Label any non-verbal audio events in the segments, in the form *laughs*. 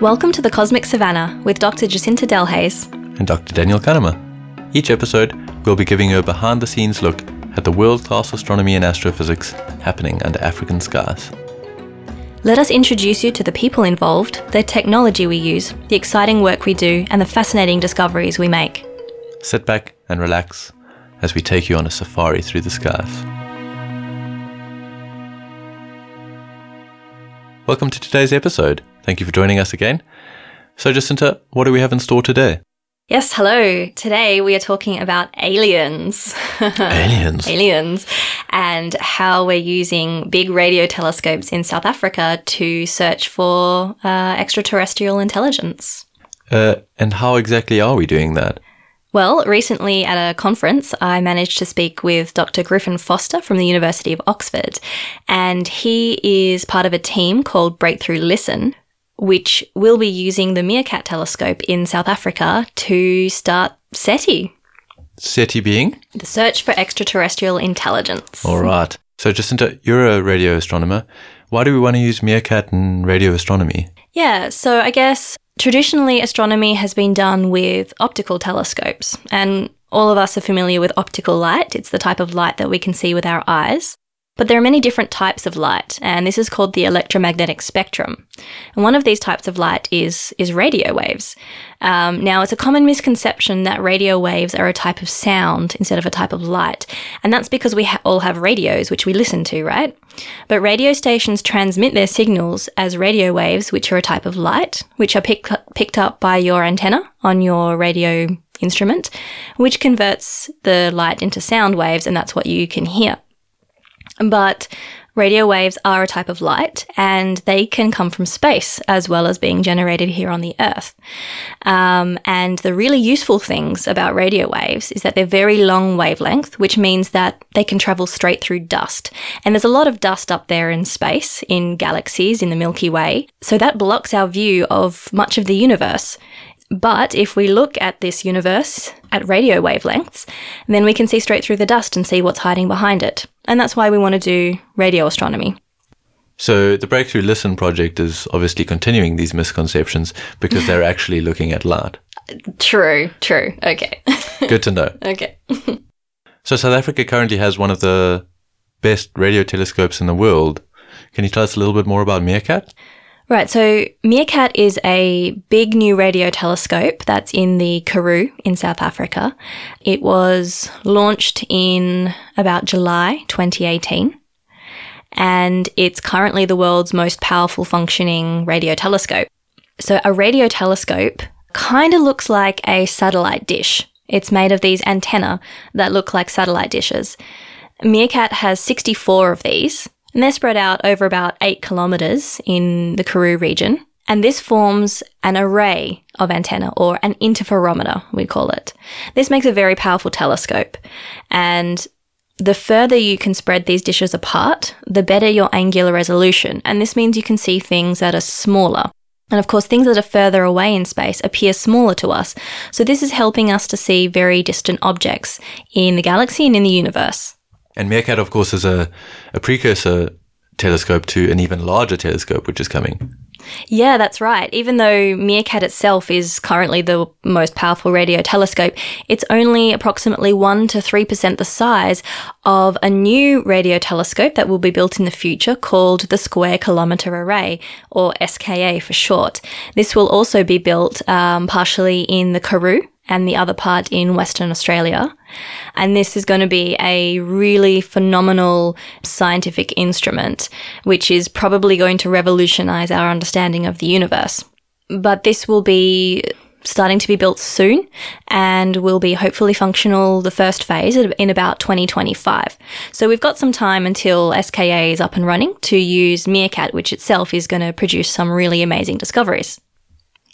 Welcome to the Cosmic Savannah with Dr. Jacinta Delhaize. and Dr. Daniel Cunnama. Each episode, we'll be giving you a behind the scenes look at the world class astronomy and astrophysics happening under African skies. Let us introduce you to the people involved, the technology we use, the exciting work we do, and the fascinating discoveries we make. Sit back and relax as we take you on a safari through the skies. Welcome to today's episode. Thank you for joining us again. So, Jacinta, what do we have in store today? Yes, hello. Today we are talking about aliens. *laughs* Aliens. aliens and how we're using big radio telescopes in South Africa to search for uh, extraterrestrial intelligence. Uh, and how exactly are we doing that? Well, recently at a conference, I managed to speak with Dr. Griffin Foster from the University of Oxford, and he is part of a team called Breakthrough Listen, which will be using the MeerKAT telescope in South Africa to start SETI, SETI being? the search for extraterrestrial intelligence. All right. So, Jacinta, you're a radio astronomer. Why do we want to use MeerKAT in radio astronomy? Yeah, so I guess traditionally astronomy has been done with optical telescopes, and all of us are familiar with optical light. It's the type of light that we can see with our eyes. But there are many different types of light, and this is called the electromagnetic spectrum. And one of these types of light is, is radio waves. Um, now, it's a common misconception that radio waves are a type of sound instead of a type of light. And that's because we ha- all have radios, which we listen to, right? But radio stations transmit their signals as radio waves, which are a type of light, which are pick- picked up by your antenna on your radio instrument, which converts the light into sound waves, and that's what you can hear. But radio waves are a type of light and they can come from space as well as being generated here on the Earth. Um, and the really useful things about radio waves is that they're very long wavelength, which means that they can travel straight through dust. And there's a lot of dust up there in space, in galaxies, in the Milky Way. So that blocks our view of much of the universe. But if we look at this universe at radio wavelengths, then we can see straight through the dust and see what's hiding behind it. And that's why we want to do radio astronomy. So, the Breakthrough Listen project is obviously continuing these misconceptions because they're *laughs* actually looking at light. True, true. Okay. *laughs* Good to know. okay. So, South Africa currently has one of the best radio telescopes in the world. Can you tell us a little bit more about MeerKAT? Right, so MeerKAT is a big new radio telescope that's in the Karoo in South Africa. It was launched in about July 2018, and it's currently the world's most powerful functioning radio telescope. So, a radio telescope kind of looks like a satellite dish. It's made of these antennae that look like satellite dishes. MeerKAT has 64 of these, and they're spread out over about eight kilometers in the Karoo region. And this forms an array of antenna or an interferometer, we call it. This makes a very powerful telescope. And the further you can spread these dishes apart, the better your angular resolution. And this means you can see things that are smaller. And of course, things that are further away in space appear smaller to us. So this is helping us to see very distant objects in the galaxy and in the universe. And MeerKAT, of course, is a, a precursor telescope to an even larger telescope, which is coming. Yeah, that's right. Even though MeerKAT itself is currently the most powerful radio telescope, it's only approximately 1 to 3% the size of a new radio telescope that will be built in the future called the Square Kilometre Array, or SKA for short. This will also be built um, partially in the Karoo and the other part in Western Australia. And this is going to be a really phenomenal scientific instrument, which is probably going to revolutionize our understanding of the universe. But this will be starting to be built soon and will be hopefully functional the first phase in about 2025. So we've got some time until SKA is up and running to use MeerKAT, which itself is going to produce some really amazing discoveries.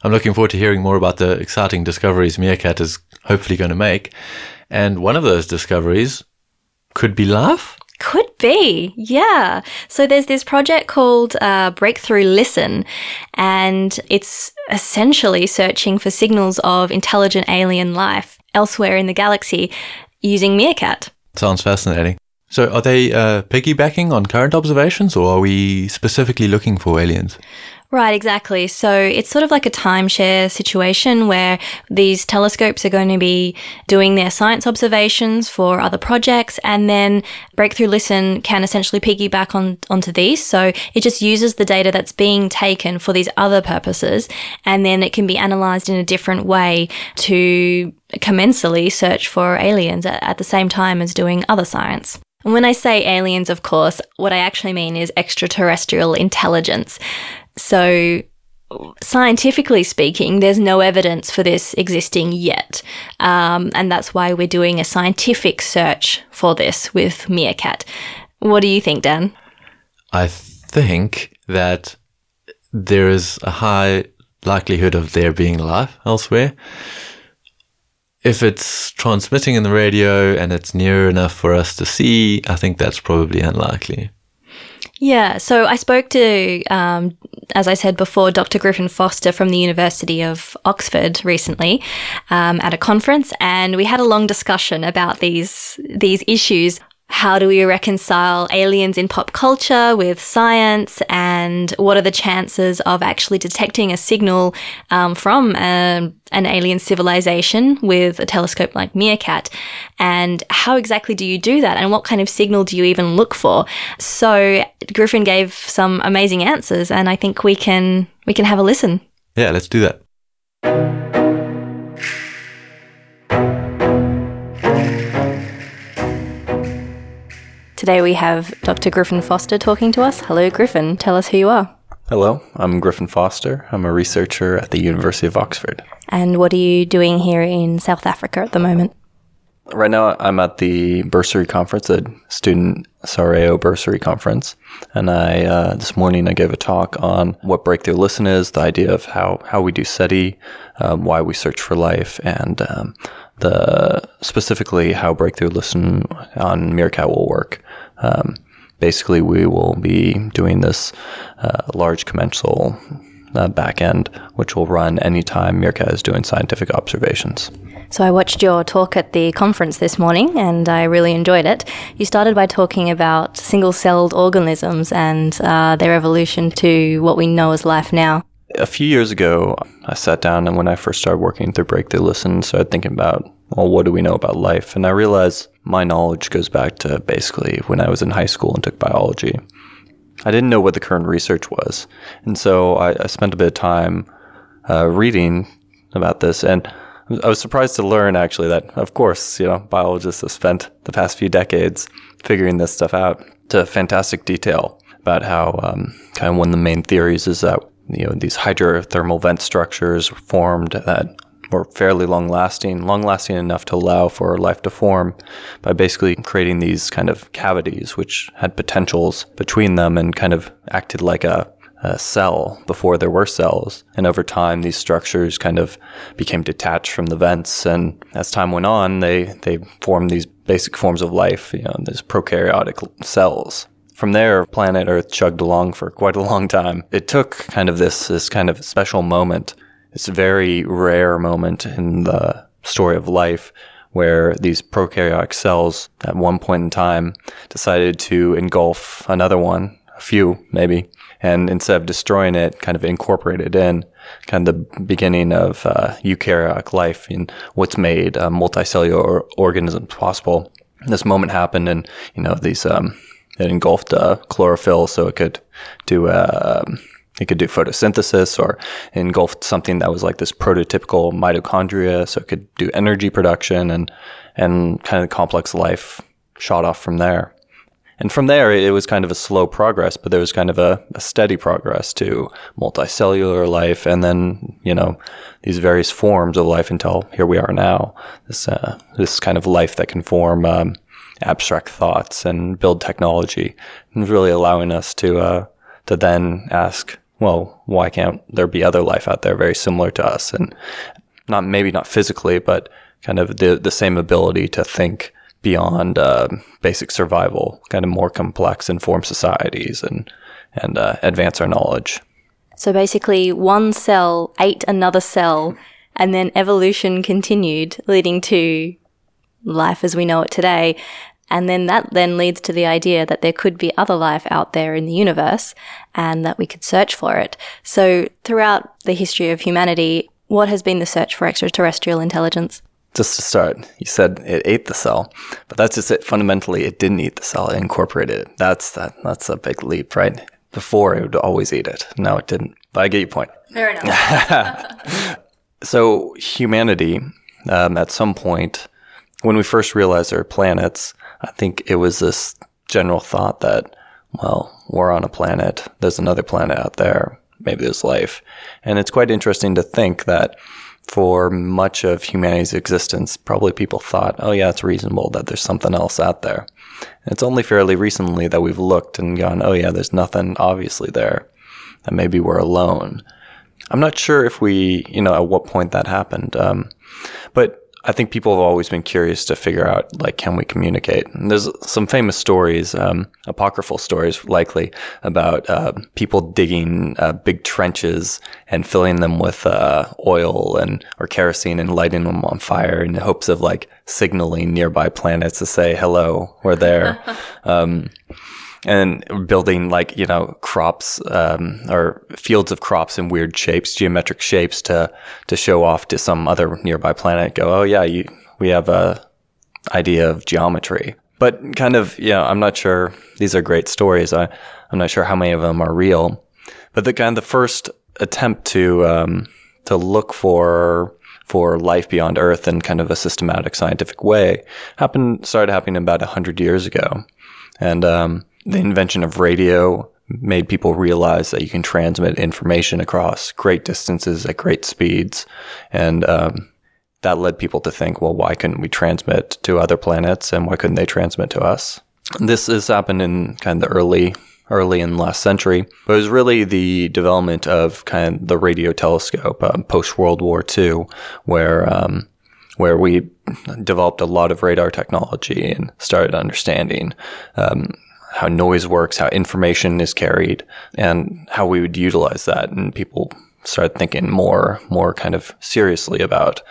I'm looking forward to hearing more about the exciting discoveries MeerKAT is hopefully going to make. And one of those discoveries could be life. Could be, yeah. So there's this project called uh, Breakthrough Listen, and it's essentially searching for signals of intelligent alien life elsewhere in the galaxy using MeerKAT. Sounds fascinating. So, are they uh, piggybacking on current observations, or are we specifically looking for aliens? Right, exactly. So it's sort of like a timeshare situation where these telescopes are going to be doing their science observations for other projects and then Breakthrough Listen can essentially piggyback on onto these. So it just uses the data that's being taken for these other purposes and then it can be analyzed in a different way to commensally search for aliens at, at the same time as doing other science. And when I say aliens, of course, what I actually mean is extraterrestrial intelligence. So, scientifically speaking, there's no evidence for this existing yet. Um, and that's why we're doing a scientific search for this with MeerKAT. What do you think, Dan? I think that there is a high likelihood of there being life elsewhere. If it's transmitting in the radio and it's near enough for us to see, I think that's probably unlikely. Yeah, so I spoke to, um, as I said before, Dr. Griffin Foster from the University of Oxford recently um, at a conference, and we had a long discussion about these these issues how do we reconcile aliens in pop culture with science? And what are the chances of actually detecting a signal um, from a, um, an alien civilization with a telescope like MeerKAT? And how exactly do you do that? And what kind of signal do you even look for? So griffin gave some amazing answers and i think we can we can have a listen. Yeah let's do that Today we have Dr. Griffin Foster talking to us. Hello, Griffin. Tell us who you are. Hello, I'm Griffin Foster. I'm a researcher at the University of Oxford. And what are you doing here in South Africa at the moment? Right now, I'm at the bursary conference, the Student SARAO Bursary Conference, and I uh, this morning I gave a talk on what Breakthrough Listen is, the idea of how how we do SETI, um, why we search for life, and um, the specifically how Breakthrough Listen on MeerKAT will work. Um, basically, we will be doing this uh, large commensal uh, backend, which will run anytime MeerKAT is doing scientific observations. So I watched your talk at the conference this morning and I really enjoyed it. You started by talking about single celled organisms and uh, their evolution to what we know as life now. A few years ago, I sat down and when I first started working through Breakthrough Listen, started thinking about, well, what do we know about life? And I realized my knowledge goes back to basically when I was in high school and took biology. I didn't know what the current research was. And so I, I spent a bit of time uh, reading about this. And I was surprised to learn actually that, of course, you know, biologists have spent the past few decades figuring this stuff out to fantastic detail about how um, kind of one of the main theories is that you know these hydrothermal vent structures formed that were fairly long lasting, long lasting enough to allow for life to form by basically creating these kind of cavities which had potentials between them and kind of acted like a, a cell before there were cells. And over time, these structures kind of became detached from the vents. And as time went on, they, they formed these basic forms of life, you know, these prokaryotic cells from there, planet Earth chugged along for quite a long time. It took kind of this, this kind of special moment, this very rare moment in the story of life where these prokaryotic cells at one point in time decided to engulf another one, a few maybe, and instead of destroying it, kind of incorporated it in, kind of the beginning of uh, eukaryotic life and what's made uh, multicellular organisms possible. This moment happened, and you know these um, it engulfed uh, chlorophyll, so it could do uh, it could do photosynthesis, or engulfed something that was like this prototypical mitochondria, so it could do energy production, and and kind of complex life shot off from there. And from there, it was kind of a slow progress, but there was kind of a, a, steady progress to multicellular life, and then you know these various forms of life until here we are now. This uh, this kind of life that can form um, abstract thoughts and build technology, and really allowing us to uh, to then ask, well, why can't there be other life out there very similar to us, and not maybe not physically, but kind of the the same ability to think beyond uh, basic survival, kind of more complex and form societies and and uh, advance our knowledge. So basically, one cell ate another cell, and then evolution continued, leading to life as we know it today. And then that then leads to the idea that there could be other life out there in the universe and that we could search for it. So throughout the history of humanity, what has been the search for extraterrestrial intelligence? Just to start, you said it ate the cell, but that's just it. Fundamentally, it didn't eat the cell; it incorporated it. That's that. That's a big leap, right? Before, it would always eat it. No, it didn't. But I get your point. Fair enough. *laughs* so humanity, um, at some point, when we first realized there are planets, I think it was this general thought that, well, we're on a planet. There's another planet out there. Maybe there's life. And it's quite interesting to think that for much of humanity's existence, probably people thought, oh, yeah, it's reasonable that there's something else out there. And it's only fairly recently that we've looked and gone, oh, yeah, there's nothing obviously there. That maybe we're alone. I'm not sure if we, you know, at what point that happened. Um, but I think people have always been curious to figure out, like, can we communicate? And there's some famous stories, um, apocryphal stories, likely, about uh, people digging uh, big trenches and filling them with uh, oil and or kerosene and lighting them on fire in the hopes of like signaling nearby planets to say, "Hello, we're there." *laughs* um, and building like you know crops um, or fields of crops in weird shapes, geometric shapes to to show off to some other nearby planet. Go, oh yeah, you, we have a idea of geometry, but kind of yeah, I'm not sure. These are great stories. I I'm not sure how many of them are real, but the kind of the first attempt to um, to look for for life beyond Earth in kind of a systematic scientific way happened started happening about hundred years ago, and um, the invention of radio made people realize that you can transmit information across great distances at great speeds. And um, that led people to think, well, why couldn't we transmit to other planets and why couldn't they transmit to us? This has happened in kind of the early early in the last century. But it was really the development of kind of the radio telescope um, post World War II, where um, where we developed a lot of radar technology and started understanding um, how noise works, how information is carried, and how we would utilize that. And people started thinking more, more kind of seriously about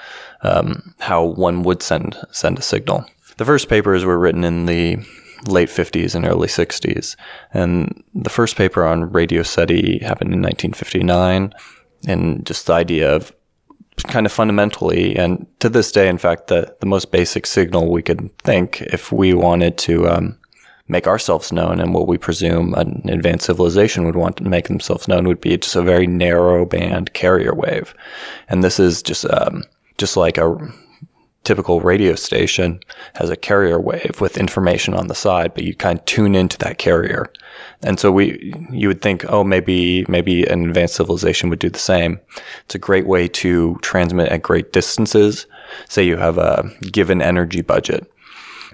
um, how one would send send a signal. The first papers were written in the late 50s and early 60s, and the first paper on radio SETI happened in 1959, and just the idea of kind of fundamentally, and to this day, in fact, the, the most basic signal we could think if we wanted to um, make ourselves known and what we presume an advanced civilization would want to make themselves known would be just a very narrow band carrier wave. And this is just, um, just like a typical radio station has a carrier wave with information on the side, but you kind of tune into that carrier. And so we, you would think, oh, maybe, maybe an advanced civilization would do the same. It's a great way to transmit at great distances. Say you have a given energy budget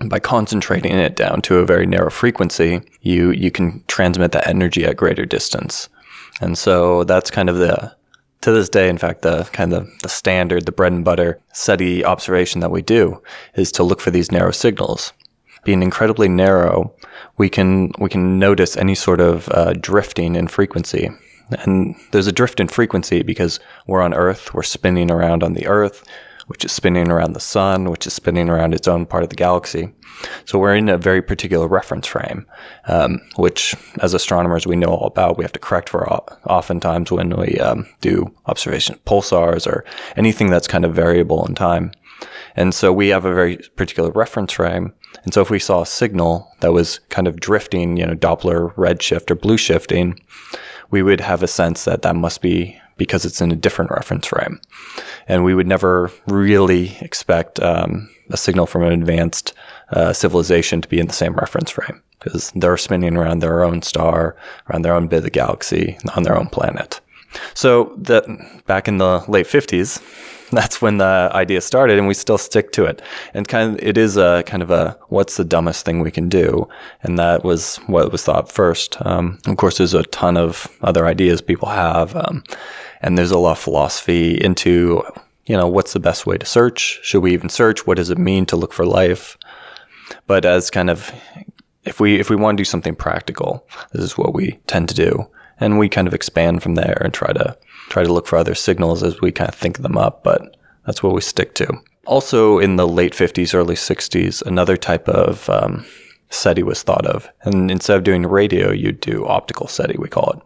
by concentrating it down to a very narrow frequency, you you can transmit that energy at greater distance. And so that's kind of the to this day, in fact, the kind of the standard, the bread and butter SETI observation that we do is to look for these narrow signals. Being incredibly narrow, we can we can notice any sort of uh, drifting in frequency. And there's a drift in frequency because we're on Earth, we're spinning around on the Earth, which is spinning around the sun, which is spinning around its own part of the galaxy. So we're in a very particular reference frame, um, which as astronomers we know all about. We have to correct for oftentimes when we um, do observation of pulsars or anything that's kind of variable in time. And so we have a very particular reference frame. And so if we saw a signal that was kind of drifting, you know, Doppler redshift or blue shifting, we would have a sense that that must be because it's in a different reference frame. And we would never really expect um, a signal from an advanced uh, civilization to be in the same reference frame because they're spinning around their own star, around their own bit of the galaxy, on their own planet. So that back in the late 50s, *laughs* that's when the idea started and we still stick to it. And kind of, it is a kind of a, what's the dumbest thing we can do? And that was what was thought first. Um, of course, there's a ton of other ideas people have. Um, and there's a lot of philosophy into, you know, what's the best way to search? Should we even search? What does it mean to look for life? But as kind of, if we, if we want to do something practical, this is what we tend to do. And we kind of expand from there and try to, try to look for other signals as we kind of think them up. But That's what we stick to. Also, in the late 50s, early 60s, another type of um, SETI was thought of. And instead of doing radio, you'd do optical SETI, we call it.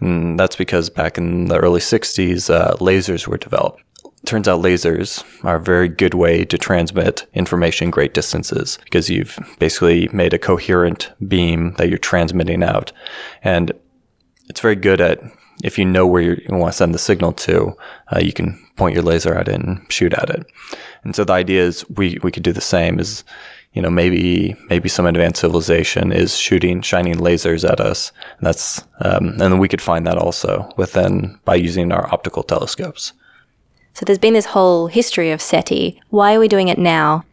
And that's because back in the early 60s, uh, lasers were developed. Turns out lasers are a very good way to transmit information great distances because you've basically made a coherent beam that you're transmitting out. And it's very good at if you know where you want to send the signal to, uh, you can point your laser at it and shoot at it. And so the idea is we, we could do the same is you know, maybe maybe some advanced civilization is shooting shining lasers at us. And that's um, and we could find that also within by using our optical telescopes. So there's been this whole history of SETI. Why are we doing it now?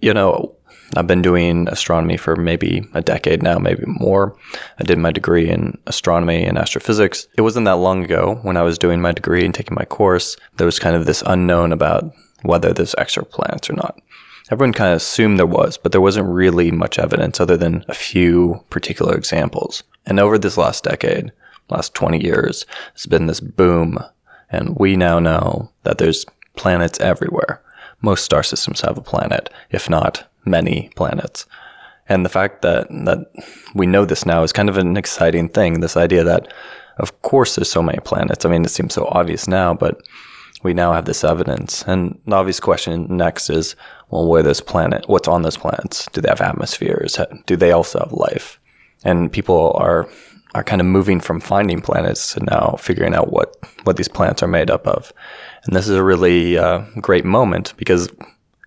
You know, I've been doing astronomy for maybe a decade now, maybe more. I did my degree in astronomy and astrophysics. It wasn't that long ago when I was doing my degree and taking my course. There was kind of this unknown about whether there's exoplanets or not. Everyone kind of assumed there was, but there wasn't really much evidence other than a few particular examples. And over this last decade, last 20 years, it's been this boom, and we now know that there's planets everywhere. Most star systems have a planet, if not many planets. And the fact that, that we know this now is kind of an exciting thing. This idea that, of course, there's so many planets. I mean, it seems so obvious now, but we now have this evidence. And the obvious question next is, well, where this planet, what's on those planets? Do they have atmospheres? Do they also have life? And people are are kind of moving from finding planets to now figuring out what what these planets are made up of. And this is a really uh, great moment because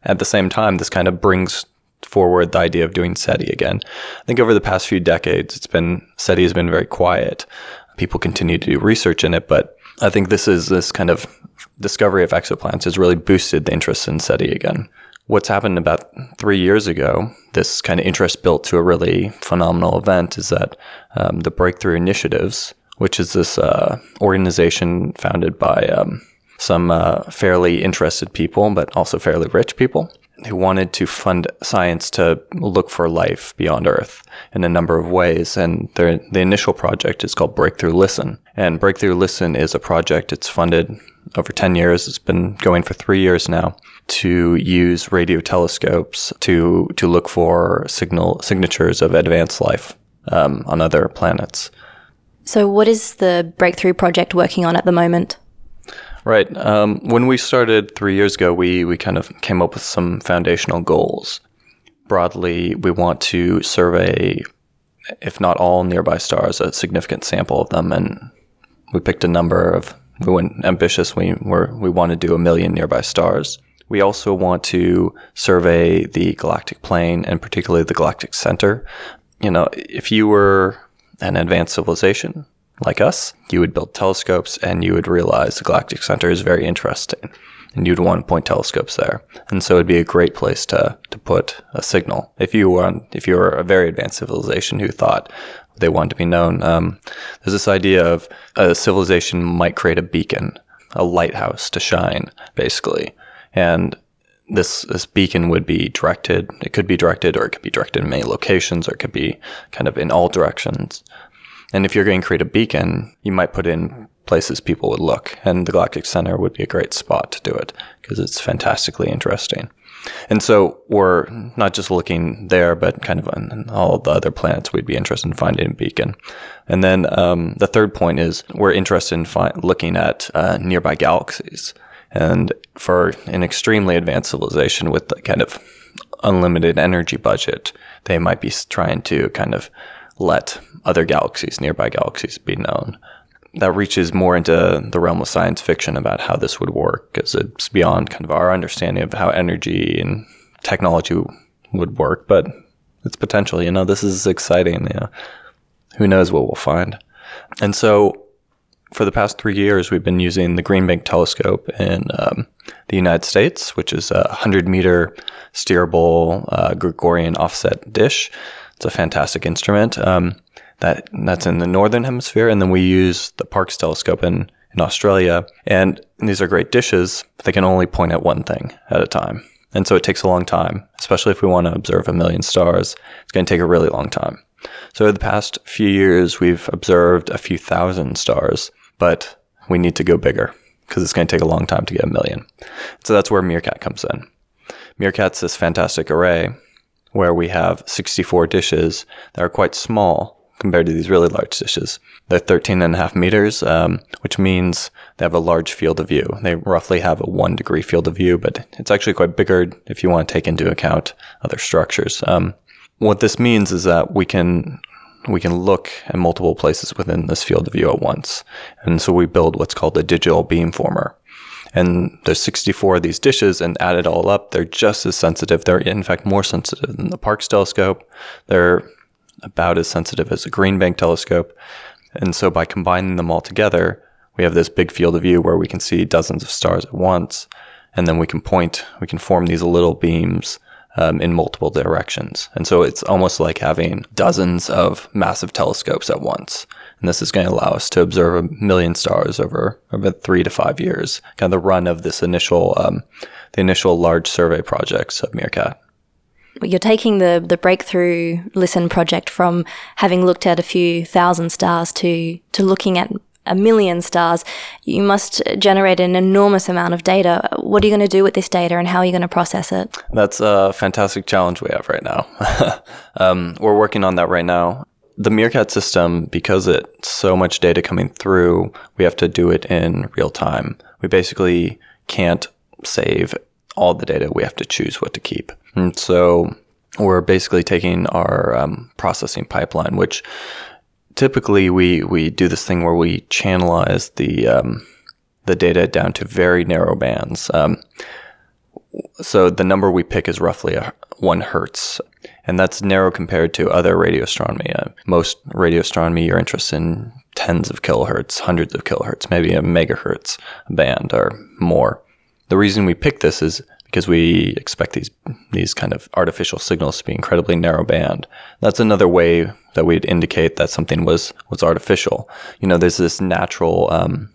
at the same time, this kind of brings forward the idea of doing SETI again. I think over the past few decades, it's been SETI has been very quiet. People continue to do research in it, but I think this is this kind of discovery of exoplanets has really boosted the interest in SETI again. What's happened about three years ago, this kind of interest built to a really phenomenal event, is that um, the Breakthrough Initiatives, which is this uh, organization founded by um, some uh, fairly interested people, but also fairly rich people, who wanted to fund science to look for life beyond Earth in a number of ways. And the initial project is called Breakthrough Listen. And Breakthrough Listen is a project, it's funded over 10 years. It's been going for three years now to use radio telescopes to, to look for signal signatures of advanced life um, on other planets. So, what is the Breakthrough Project working on at the moment? Right. Um, when we started three years ago, we, we kind of came up with some foundational goals. Broadly, we want to survey, if not all nearby stars, a significant sample of them. And we picked a number of, we went ambitious. We were, we want to do a million nearby stars. We also want to survey the galactic plane and particularly the galactic center. You know, if you were an advanced civilization, like us, you would build telescopes and you would realize the galactic center is very interesting and you'd want to point telescopes there. And so it'd be a great place to, to put a signal. If you were on, if you were a very advanced civilization who thought they wanted to be known, um, there's this idea of a civilization might create a beacon, a lighthouse to shine, basically. And this this beacon would be directed. It could be directed, or it could be directed in many locations, or it could be kind of in all directions. And if you're going to create a beacon, you might put in places people would look, and the Galactic Center would be a great spot to do it because it's fantastically interesting. And so we're not just looking there, but kind of on all the other planets we'd be interested in finding a beacon. And then um, the third point is we're interested in fi- looking at uh, nearby galaxies. And for an extremely advanced civilization with the kind of unlimited energy budget, they might be trying to kind of let other galaxies, nearby galaxies, be known. That reaches more into the realm of science fiction about how this would work, because it's beyond kind of our understanding of how energy and technology would work. But it's potential, you know, this is exciting. Yeah, who knows what we'll find? And so, for the past three years, we've been using the Green Bank telescope in um, the United States, which is a 100 meter steerable uh, Gregorian offset dish it's a fantastic instrument. Um, that that's in the northern hemisphere, and then we use the Parkes telescope in in Australia. And these are great dishes. They can only point at one thing at a time, and so it takes a long time. Especially if we want to observe a million stars, it's going to take a really long time. So over the past few years, we've observed a few thousand stars, but we need to go bigger because it's going to take a long time to get a million. So that's where MeerKAT comes in. MeerKAT's this fantastic array where we have 64 dishes that are quite small compared to these really large dishes. They're 13 and a half meters, um, which means they have a large field of view. They roughly have a one degree field of view, but it's actually quite bigger if you want to take into account other structures. Um, what this means is that we can we can look at multiple places within this field of view at once. And so we build what's called a digital beamformer. And there's 64 of these dishes, and add it all up, they're just as sensitive. They're in fact more sensitive than the Parkes telescope. They're about as sensitive as a Green Bank telescope. And so by combining them all together, we have this big field of view where we can see dozens of stars at once. And then we can point, we can form these little beams um, in multiple directions. And so it's almost like having dozens of massive telescopes at once. And this is going to allow us to observe a million stars over, over three to five years, kind of the run of this initial, um, the initial large survey projects of MeerKAT. You're taking the, the breakthrough listen project from having looked at a few thousand stars to, to looking at a million stars, you must generate an enormous amount of data. What are you going to do with this data and how are you going to process it? That's a fantastic challenge we have right now. *laughs* um, we're working on that right now. The MeerKAT system, because it's so much data coming through, we have to do it in real time. We basically can't save all the data. We have to choose what to keep. And so we're basically taking our um, processing pipeline, which typically we we do this thing where we channelize the um, the data down to very narrow bands. Um, so the number we pick is roughly a, one hertz, and that's narrow compared to other radio astronomy. Uh, most radio astronomy, you're interested in tens of kilohertz, hundreds of kilohertz, maybe a megahertz band or more. The reason we pick this is because we expect these these kind of artificial signals to be incredibly narrow band. That's another way that we'd indicate that something was was artificial. You know, there's this natural um,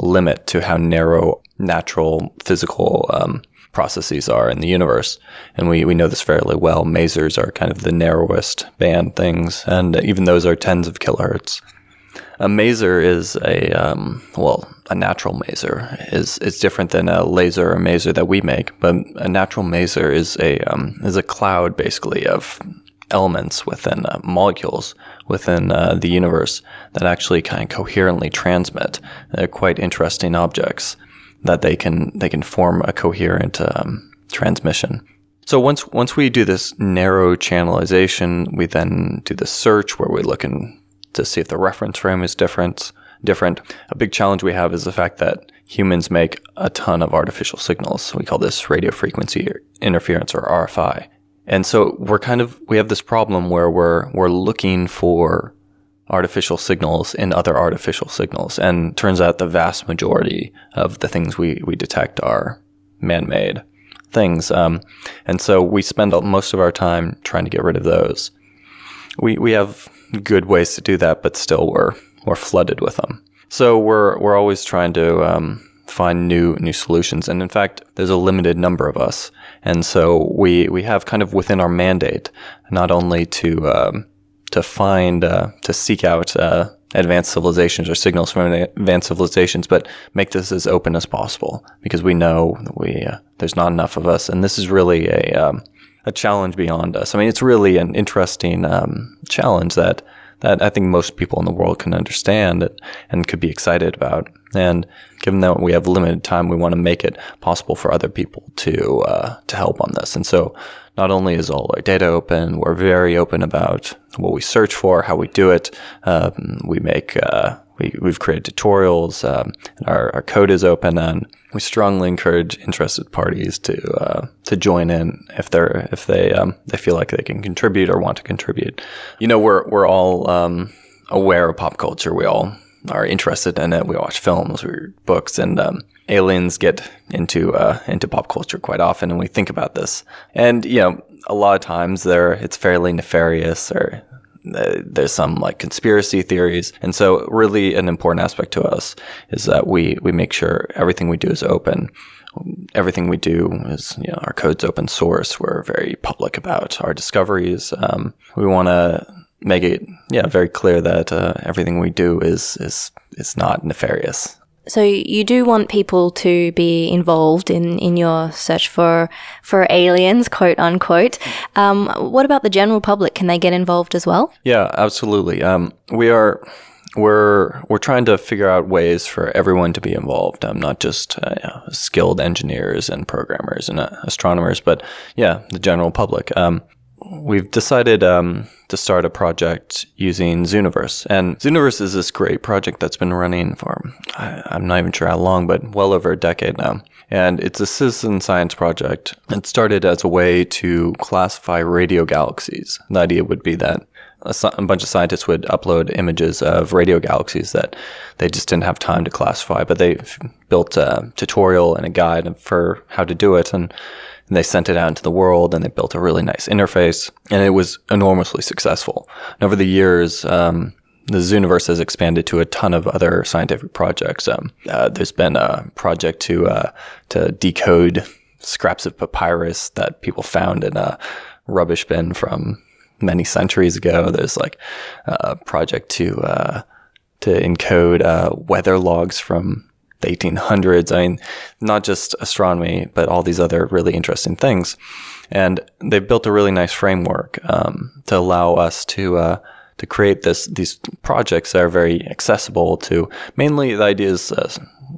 limit to how narrow natural physical um, processes are in the universe, and we we know this fairly well. Masers are kind of the narrowest band things, and even those are tens of kilohertz. A maser is a um, well, a natural maser is is different than a laser or maser that we make. But a natural maser is a um, is a cloud basically of elements within uh, molecules within uh, the universe that actually kind of coherently transmit. They're quite interesting objects that they can they can form a coherent um, transmission. So once once we do this narrow channelization, we then do the search where we look in to see if the reference frame is different. Different. A big challenge we have is the fact that humans make a ton of artificial signals. We call this radio frequency interference or RFI. And so we're kind of we have this problem where we're we're looking for artificial signals in other artificial signals. And turns out the vast majority of the things we, we detect are man-made things. Um, and so we spend most of our time trying to get rid of those. We, we have good ways to do that, but still we're we're flooded with them. So we're we're always trying to um, find new new solutions. And in fact, there's a limited number of us, and so we we have kind of within our mandate not only to um, to find uh, to seek out uh, advanced civilizations or signals from advanced civilizations, but make this as open as possible because we know we uh, there's not enough of us, and this is really a um, a challenge beyond us. I mean, it's really an interesting um, challenge that that I think most people in the world can understand and could be excited about. And given that we have limited time, we want to make it possible for other people to uh, to help on this. And so, not only is all our data open, we're very open about what we search for, how we do it. Um, we make uh, we, we've created tutorials, um, our, our code is open, and we strongly encourage interested parties to uh, to join in if they're if they um, they feel like they can contribute or want to contribute. You know, we're we're all um, aware of pop culture. We all are interested in it. We watch films, we read books, and um, aliens get into uh, into pop culture quite often, and we think about this. And you know, a lot of times there it's fairly nefarious or uh, there's some like conspiracy theories. And so really an important aspect to us is that we, we make sure everything we do is open. Everything we do is, you know, our code's open source. We're very public about our discoveries. Um, we want to make it, yeah, very clear that uh, everything we do is, is, is not nefarious. So you do want people to be involved in, in your search for for aliens, quote unquote. Um, what about the general public? Can they get involved as well? Yeah, absolutely. Um, we are we're we're trying to figure out ways for everyone to be involved. Um, not just uh, you know, skilled engineers and programmers and uh, astronomers, but yeah, the general public. Um, we've decided um, to start a project using Zooniverse. And Zooniverse is this great project that's been running for, I, I'm not even sure how long, but well over a decade now. And it's a citizen science project. It started as a way to classify radio galaxies. The idea would be that a, a, bunch of scientists would upload images of radio galaxies that they just didn't have time to classify, but they built a tutorial and a guide for how to do it. And and they sent it out into the world and they built a really nice interface and it was enormously successful. And over the years, um, the Zooniverse has expanded to a ton of other scientific projects. Um, uh, there's been a project to uh, to decode scraps of papyrus that people found in a rubbish bin from many centuries ago. There's like a project to uh, to encode uh, weather logs from the 1800s. I mean, not just astronomy, but all these other really interesting things. And they've built a really nice framework um, to allow us to uh, to create this these projects that are very accessible to mainly the idea is uh,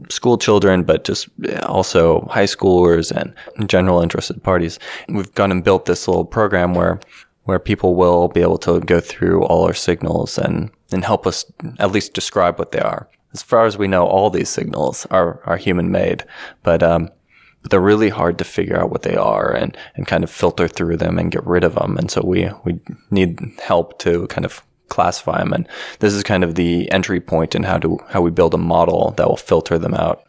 school children, but just also high schoolers and general interested parties. We've gone and built this little program where where people will be able to go through all our signals and and help us at least describe what they are as far as we know, all these signals are, are human made, but, um, but they're really hard to figure out what they are and, and kind of filter through them and get rid of them. And so we, we need help to kind of classify them. And this is kind of the entry point in how to, how we build a model that will filter them out.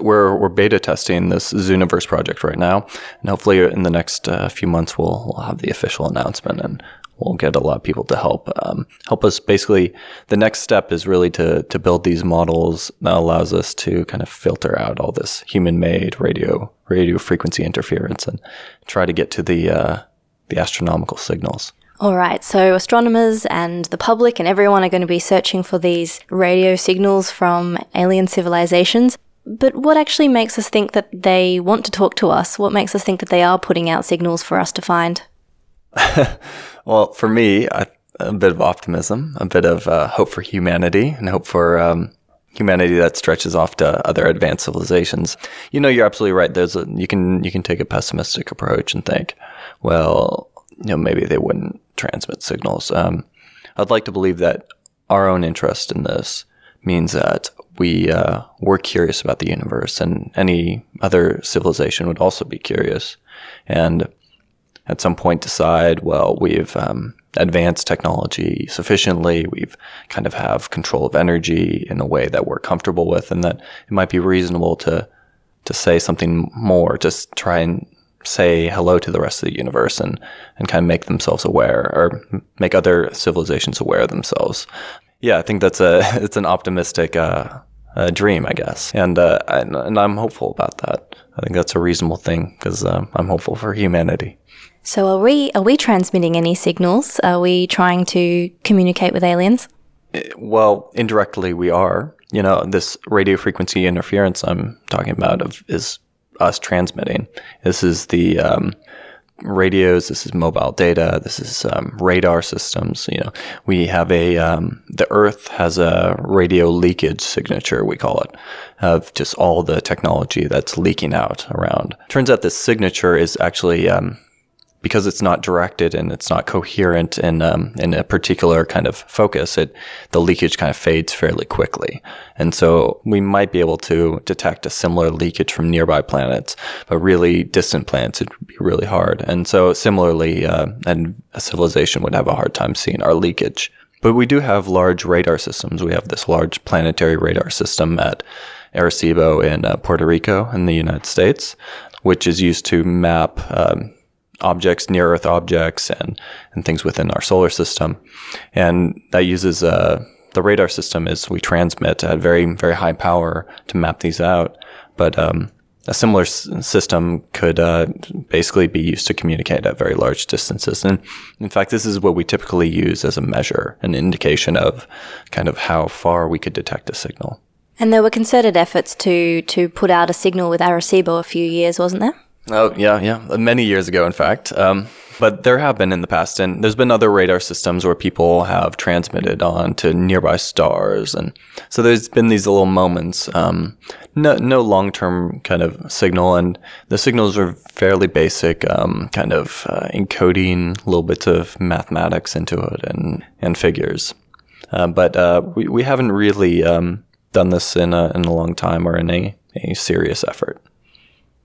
We're, we're beta testing this Zooniverse project right now, and hopefully in the next uh, few months we'll, we'll have the official announcement and we'll get a lot of people to help um, help us. Basically, the next step is really to to build these models that allows us to kind of filter out all this human-made radio radio frequency interference and try to get to the uh, the astronomical signals. All right, so astronomers and the public and everyone are going to be searching for these radio signals from alien civilizations. But what actually makes us think that they want to talk to us? What makes us think that they are putting out signals for us to find? *laughs* well, for me, a bit of optimism, a bit of uh, hope for humanity, and hope for um, humanity that stretches off to other advanced civilizations. You know, you're absolutely right. There's a you can you can take a pessimistic approach and think, well, you know, maybe they wouldn't transmit signals. Um, I'd like to believe that our own interest in this means that we uh, we're curious about the universe, and any other civilization would also be curious, and at some point decide, well, we've um, advanced technology sufficiently, we've kind of have control of energy in a way that we're comfortable with, and that it might be reasonable to to say something more, just try and say hello to the rest of the universe and, and kind of make themselves aware or make other civilizations aware of themselves. Yeah, I think that's a *laughs* it's an optimistic uh, dream, I guess, and, uh, and, and I'm hopeful about that. I think that's a reasonable thing because um, I'm hopeful for humanity. So are we are we transmitting any signals? Are we trying to communicate with aliens? Eh, well, indirectly we are. You know, this radio frequency interference I'm talking about of, is us transmitting. This is the um, radios. This is mobile data. This is um, radar systems. You know, we have a um, the Earth has a radio leakage signature. We call it of just all the technology that's leaking out around. Turns out this signature is actually um, because it's not directed and it's not coherent in um, in a particular kind of focus, it the leakage kind of fades fairly quickly. And so we might be able to detect a similar leakage from nearby planets, but really distant planets would be really hard. And so similarly, uh, and a civilization would have a hard time seeing our leakage. But we do have large radar systems. We have this large planetary radar system at Arecibo in uh, Puerto Rico in the United States, which is used to map um, objects, near Earth objects, and and things within our solar system, and that uses uh, the radar system is we transmit at very very high power to map these out, but um, a similar s- system could uh, basically be used to communicate at very large distances. And in fact, this is what we typically use as a measure, an indication of kind of how far we could detect a signal. And there were concerted efforts to to put out a signal with Arecibo a few years, wasn't there? Oh yeah, yeah, many years ago, in fact. Um, but there have been in the past, and there's been other radar systems where people have transmitted on to nearby stars, and so there's been these little moments. Um, no, no long-term kind of signal, and the signals are fairly basic, um, kind of uh, encoding little bits of mathematics into it and and figures. Uh, but uh, we we haven't really um, done this in a in a long time or in a, a serious effort.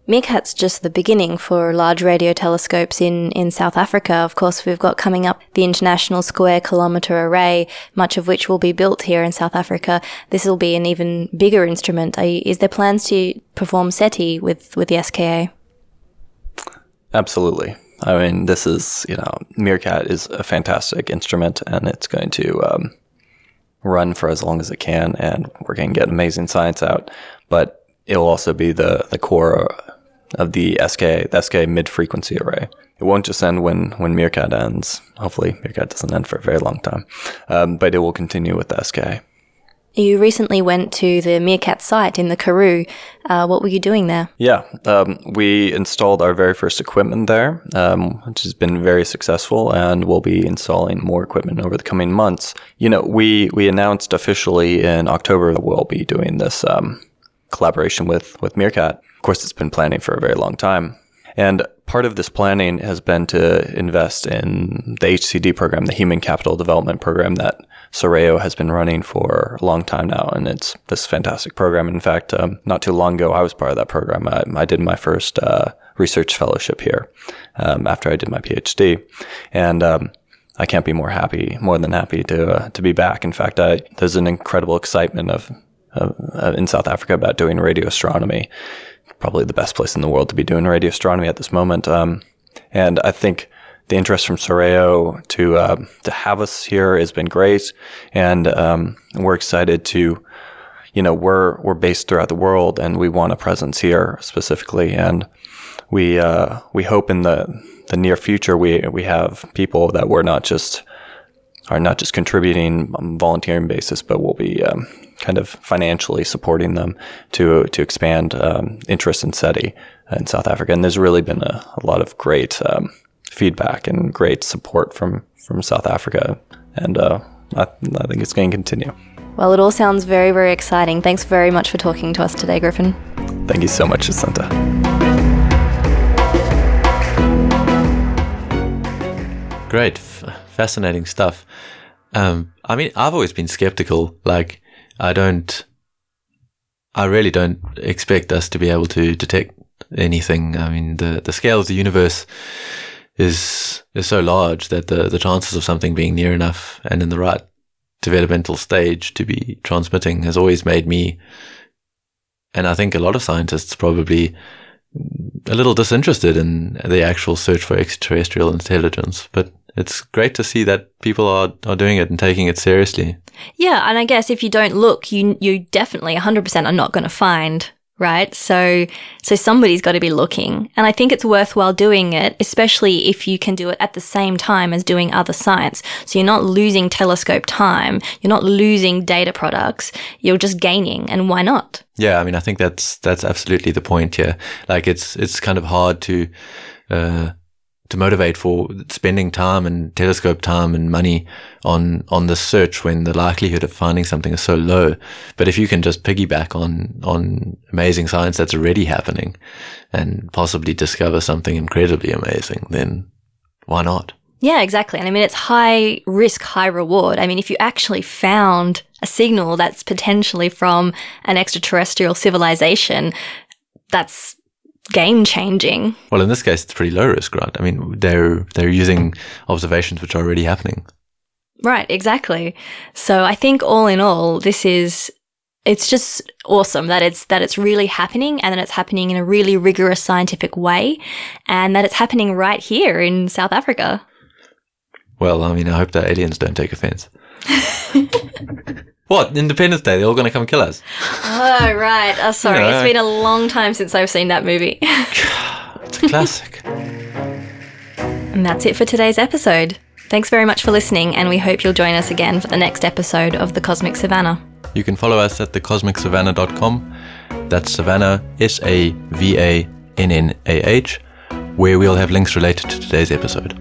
MeerKAT's just the beginning for large radio telescopes in, in South Africa. Of course, we've got coming up the International Square Kilometre Array, much of which will be built here in South Africa. This will be an even bigger instrument. You, is there plans to perform SETI with, with the SKA? Absolutely. I mean, this is, you know, MeerKAT is a fantastic instrument and it's going to um, run for as long as it can and we're going to get amazing science out. But it will also be the, the core of the SK, the SK mid-frequency array. It won't just end when, when MeerKAT ends. Hopefully, MeerKAT doesn't end for a very long time. Um, but it will continue with the SK. You recently went to the MeerKAT site in the Karoo. Uh, what were you doing there? Yeah, um, we installed our very first equipment there, um, which has been very successful, and we'll be installing more equipment over the coming months. You know, we we announced officially in October that we'll be doing this um, collaboration with with MeerKAT. Of course, it's been planning for a very long time. And part of this planning has been to invest in the HCD program, the Human Capital Development Program that SARAO has been running for a long time now. And it's this fantastic program. In fact, um, not too long ago, I was part of that program. I, I did my first uh, research fellowship here um, after I did my PhD. And um, I can't be more happy, more than happy to uh, to be back. In fact, I, there's an incredible excitement of, of uh, in South Africa about doing radio astronomy probably the best place in the world to be doing radio astronomy at this moment. Um, and I think the interest from SARAO to uh, to have us here has been great, and um, we're excited to, you know, we're we're based throughout the world, and we want a presence here specifically, and we uh, we hope in the the near future we we have people that we're not just are not just contributing on volunteering basis, but we'll be um, kind of financially supporting them to to expand um, interest in SETI in South Africa. And there's really been a, a lot of great um, feedback and great support from from South Africa, and uh, I, I think it's going to continue. Well, it all sounds very, very exciting. Thanks very much for talking to us today, Griffin. Thank you so much, Jacinta. Great, F- fascinating stuff. Um, I mean, I've always been skeptical. Like, I don't, I really don't expect us to be able to detect anything. I mean, the, the scale of the universe is, is so large that the, the chances of something being near enough and in the right developmental stage to be transmitting has always made me, and I think a lot of scientists probably a little disinterested in the actual search for extraterrestrial intelligence. But it's great to see that people are, are doing it and taking it seriously. Yeah, and I guess if you don't look, you you definitely 100% are not going to find, right? So so somebody's got to be looking. And I think it's worthwhile doing it, especially if you can do it at the same time as doing other science. So you're not losing telescope time, you're not losing data products, you're just gaining, and why not? Yeah, I mean I think that's that's absolutely the point here. Like it's it's kind of hard to uh to motivate for spending time and telescope time and money on on the search when the likelihood of finding something is so low. But if you can just piggyback on on amazing science that's already happening and possibly discover something incredibly amazing, then why not? Yeah, exactly. And I mean, it's high risk, high reward. I mean, if you actually found a signal that's potentially from an extraterrestrial civilization, that's game changing. Well, in this case, it's pretty low risk, right? I mean, they're they're using observations which are already happening. Right, exactly. So I think all in all, this is it's just awesome that it's that it's really happening and that it's happening in a really rigorous scientific way and that it's happening right here in South Africa. Well, I mean, I hope that aliens don't take offense. *laughs* what? Independence Day, they're all going to come kill us. Oh, right. Oh, sorry. It's been a long time since I've seen that movie. *laughs* It's a classic. and that's it for today's episode. Thanks very much for listening, and we hope you'll join us again for the next episode of The Cosmic Savannah. You can follow us at thecosmicsavannah.com. That's Savannah, S A V A N N A H, where we'll have links related to today's episode.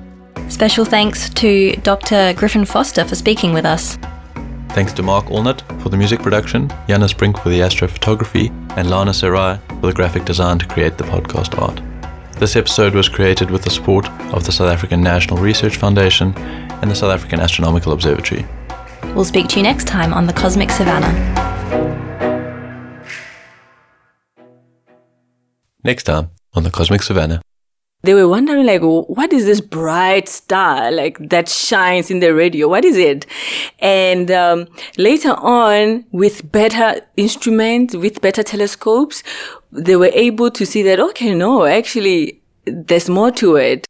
Special thanks to Dr. Griffin Foster for speaking with us. Thanks to Mark Allnut for the music production, Janus Brink for the astrophotography, and Lana Ceraj for the graphic design to create the podcast art. This episode was created with the support of the South African National Research Foundation and the South African Astronomical Observatory. We'll speak to you next time on the Cosmic Savannah. Next time on the Cosmic Savannah. They were wondering, like, what is this bright star, like, that shines in the radio? What is it? And um, later on, with better instruments, with better telescopes, they were able to see that, okay, no, actually, there's more to it.